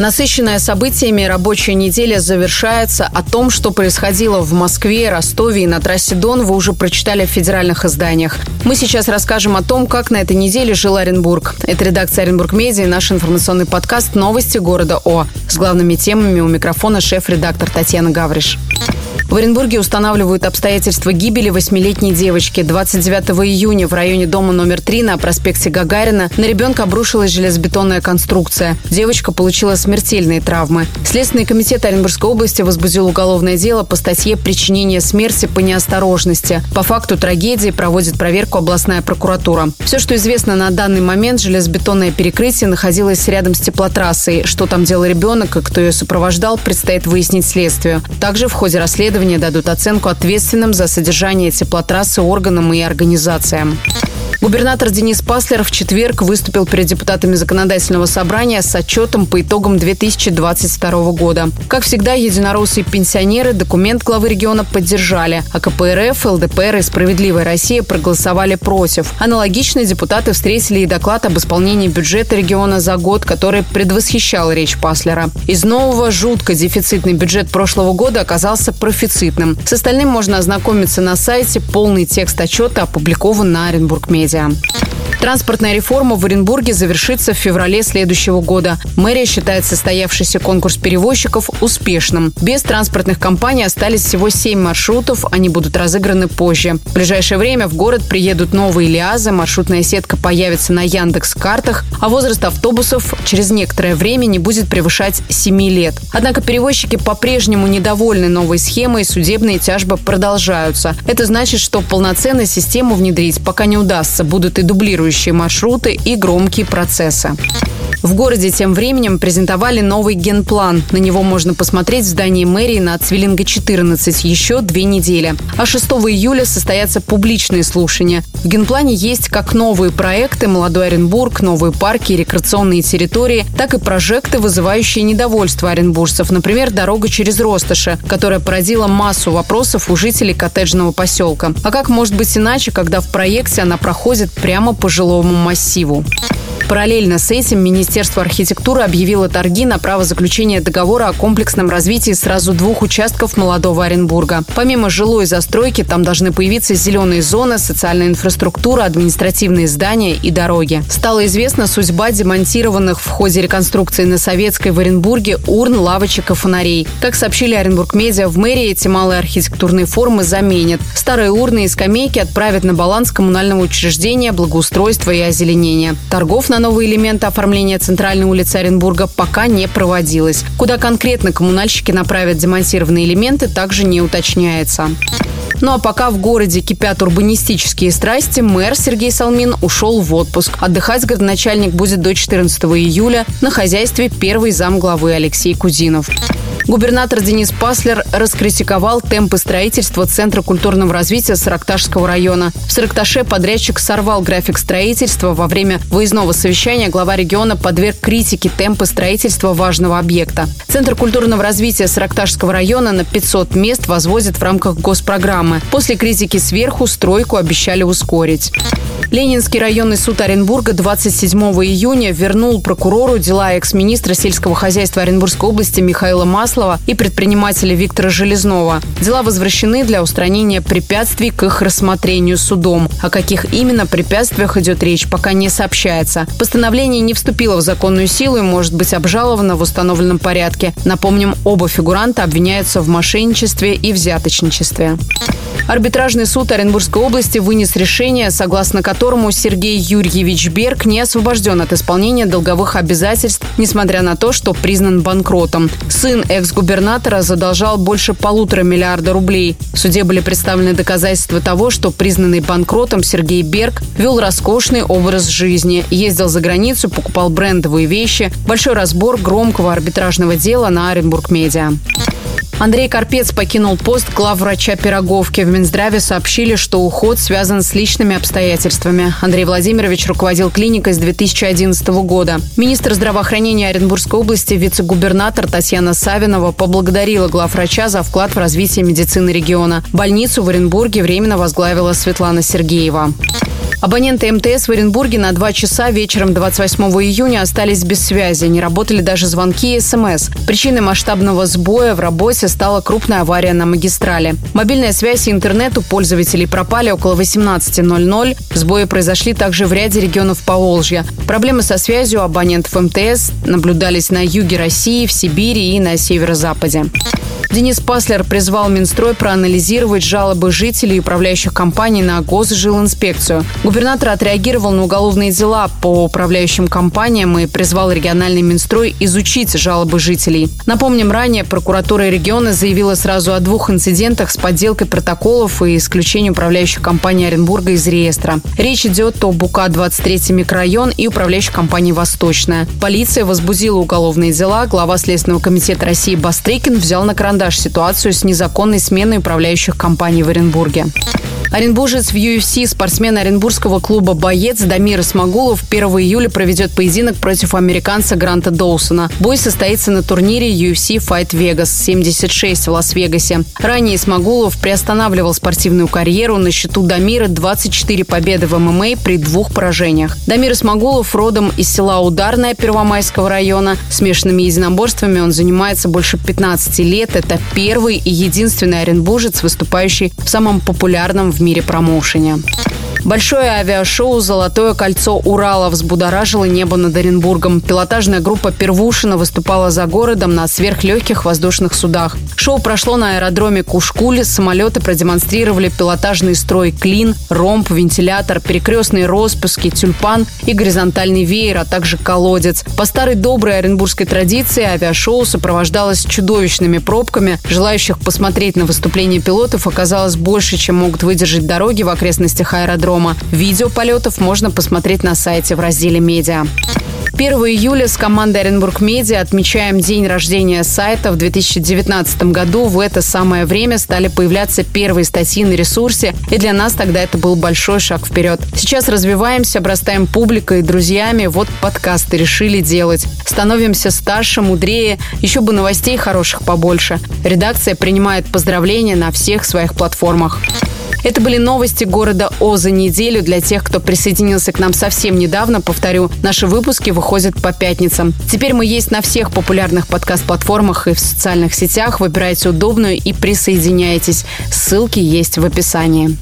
Насыщенная событиями рабочая неделя завершается. О том, что происходило в Москве, Ростове и на трассе Дон, вы уже прочитали в федеральных изданиях. Мы сейчас расскажем о том, как на этой неделе жил Оренбург. Это редакция Оренбург Медиа и наш информационный подкаст «Новости города О». С главными темами у микрофона шеф-редактор Татьяна Гавриш. В Оренбурге устанавливают обстоятельства гибели восьмилетней девочки. 29 июня в районе дома номер 3 на проспекте Гагарина на ребенка обрушилась железобетонная конструкция. Девочка получила смертельные травмы. Следственный комитет Оренбургской области возбудил уголовное дело по статье «Причинение смерти по неосторожности». По факту трагедии проводит проверку областная прокуратура. Все, что известно на данный момент, железобетонное перекрытие находилось рядом с теплотрассой. Что там делал ребенок и кто ее сопровождал, предстоит выяснить следствию. Также в ходе расследования исследования дадут оценку ответственным за содержание теплотрассы органам и организациям. Губернатор Денис Паслер в четверг выступил перед депутатами законодательного собрания с отчетом по итогам 2022 года. Как всегда, единороссы и пенсионеры документ главы региона поддержали, а КПРФ, ЛДПР и «Справедливая Россия» проголосовали против. Аналогично депутаты встретили и доклад об исполнении бюджета региона за год, который предвосхищал речь Паслера. Из нового жутко дефицитный бюджет прошлого года оказался профицитным. С остальным можно ознакомиться на сайте. Полный текст отчета опубликован на Оренбург Медиа. Транспортная реформа в Оренбурге завершится в феврале следующего года. Мэрия считает состоявшийся конкурс перевозчиков успешным. Без транспортных компаний остались всего 7 маршрутов, они будут разыграны позже. В ближайшее время в город приедут новые Лиазы, маршрутная сетка появится на Яндекс картах, а возраст автобусов через некоторое время не будет превышать 7 лет. Однако перевозчики по-прежнему недовольны новой схемой, судебные тяжбы продолжаются. Это значит, что полноценную систему внедрить пока не удастся, будут и дублирующие маршруты и громкие процессы. В городе тем временем презентовали новый генплан. На него можно посмотреть в здании мэрии на Цвилинга 14 еще две недели. А 6 июля состоятся публичные слушания. В генплане есть как новые проекты «Молодой Оренбург», новые парки и рекреационные территории, так и прожекты, вызывающие недовольство оренбуржцев. Например, дорога через Ростыши, которая породила массу вопросов у жителей коттеджного поселка. А как может быть иначе, когда в проекте она проходит прямо по жилому массиву? Параллельно с этим Министерство архитектуры объявило торги на право заключения договора о комплексном развитии сразу двух участков молодого Оренбурга. Помимо жилой застройки, там должны появиться зеленые зоны, социальная инфраструктура, административные здания и дороги. Стала известна судьба демонтированных в ходе реконструкции на Советской в Оренбурге урн, лавочек и фонарей. Как сообщили Оренбург Медиа, в мэрии эти малые архитектурные формы заменят. Старые урны и скамейки отправят на баланс коммунального учреждения, благоустройства и озеленения. Торгов на новые элементы оформления центральной улицы Оренбурга пока не проводилось. Куда конкретно коммунальщики направят демонтированные элементы, также не уточняется. Ну а пока в городе кипят урбанистические страсти, мэр Сергей Салмин ушел в отпуск. Отдыхать городоначальник будет до 14 июля на хозяйстве первый зам главы Алексей Кузинов. Губернатор Денис Паслер раскритиковал темпы строительства Центра культурного развития Саракташского района. В Саракташе подрядчик сорвал график строительства. Во время выездного совещания глава региона подверг критике темпы строительства важного объекта. Центр культурного развития Саракташского района на 500 мест возводит в рамках госпрограммы. После критики сверху стройку обещали ускорить. Ленинский районный суд Оренбурга 27 июня вернул прокурору дела экс-министра сельского хозяйства Оренбургской области Михаила Маслова и предпринимателя Виктора Железного. Дела возвращены для устранения препятствий к их рассмотрению судом. О каких именно препятствиях идет речь, пока не сообщается. Постановление не вступило в законную силу и может быть обжаловано в установленном порядке. Напомним, оба фигуранта обвиняются в мошенничестве и взяточничестве. Арбитражный суд Оренбургской области вынес решение, согласно которому Сергей Юрьевич Берг не освобожден от исполнения долговых обязательств, несмотря на то, что признан банкротом. Сын экс-губернатора задолжал больше полутора миллиарда рублей. В суде были представлены доказательства того, что признанный банкротом Сергей Берг вел роскошный образ жизни, ездил за границу, покупал брендовые вещи. Большой разбор громкого арбитражного дела на Оренбург Медиа. Андрей Карпец покинул пост главврача Пироговки. В Минздраве сообщили, что уход связан с личными обстоятельствами. Андрей Владимирович руководил клиникой с 2011 года. Министр здравоохранения Оренбургской области, вице-губернатор Татьяна Савинова поблагодарила главврача за вклад в развитие медицины региона. Больницу в Оренбурге временно возглавила Светлана Сергеева. Абоненты МТС в Оренбурге на два часа вечером 28 июня остались без связи. Не работали даже звонки и СМС. Причиной масштабного сбоя в работе стала крупная авария на магистрали. Мобильная связь и интернет у пользователей пропали около 18.00. Сбои произошли также в ряде регионов Поволжья. Проблемы со связью абонентов МТС наблюдались на юге России, в Сибири и на северо-западе. Денис Паслер призвал Минстрой проанализировать жалобы жителей и управляющих компаний на госжилинспекцию. Губернатор отреагировал на уголовные дела по управляющим компаниям и призвал региональный Минстрой изучить жалобы жителей. Напомним, ранее прокуратура региона заявила сразу о двух инцидентах с подделкой протоколов и исключением управляющих компаний Оренбурга из реестра. Речь идет о БУКа-23 микрорайон и управляющей компании «Восточная». Полиция возбудила уголовные дела. Глава Следственного комитета России Бастрыкин взял на карандаш карандаш ситуацию с незаконной сменой управляющих компаний в Оренбурге. Оренбуржец в UFC, спортсмен Оренбургского клуба «Боец» Дамир Исмагулов 1 июля проведет поединок против американца Гранта Доусона. Бой состоится на турнире UFC Fight Vegas 76 в Лас-Вегасе. Ранее Исмагулов приостанавливал спортивную карьеру. На счету Дамира 24 победы в ММА при двух поражениях. Дамир Исмагулов родом из села Ударное Первомайского района. Смешанными единоборствами он занимается больше 15 лет. Это первый и единственный оренбуржец, выступающий в самом популярном в в мире промоушене. Большое авиашоу «Золотое кольцо Урала» взбудоражило небо над Оренбургом. Пилотажная группа «Первушина» выступала за городом на сверхлегких воздушных судах. Шоу прошло на аэродроме Кушкуль. Самолеты продемонстрировали пилотажный строй «Клин», «Ромб», «Вентилятор», перекрестные распуски, «Тюльпан» и горизонтальный веер, а также «Колодец». По старой доброй оренбургской традиции авиашоу сопровождалось чудовищными пробками. Желающих посмотреть на выступление пилотов оказалось больше, чем могут выдержать дороги в окрестностях аэродрома аэродрома. Видео полетов можно посмотреть на сайте в разделе «Медиа». 1 июля с командой Оренбург Медиа отмечаем день рождения сайта. В 2019 году в это самое время стали появляться первые статьи на ресурсе, и для нас тогда это был большой шаг вперед. Сейчас развиваемся, обрастаем публикой и друзьями. Вот подкасты решили делать. Становимся старше, мудрее, еще бы новостей хороших побольше. Редакция принимает поздравления на всех своих платформах. Это были новости города О за неделю. Для тех, кто присоединился к нам совсем недавно, повторю, наши выпуски выходят по пятницам. Теперь мы есть на всех популярных подкаст-платформах и в социальных сетях. Выбирайте удобную и присоединяйтесь. Ссылки есть в описании.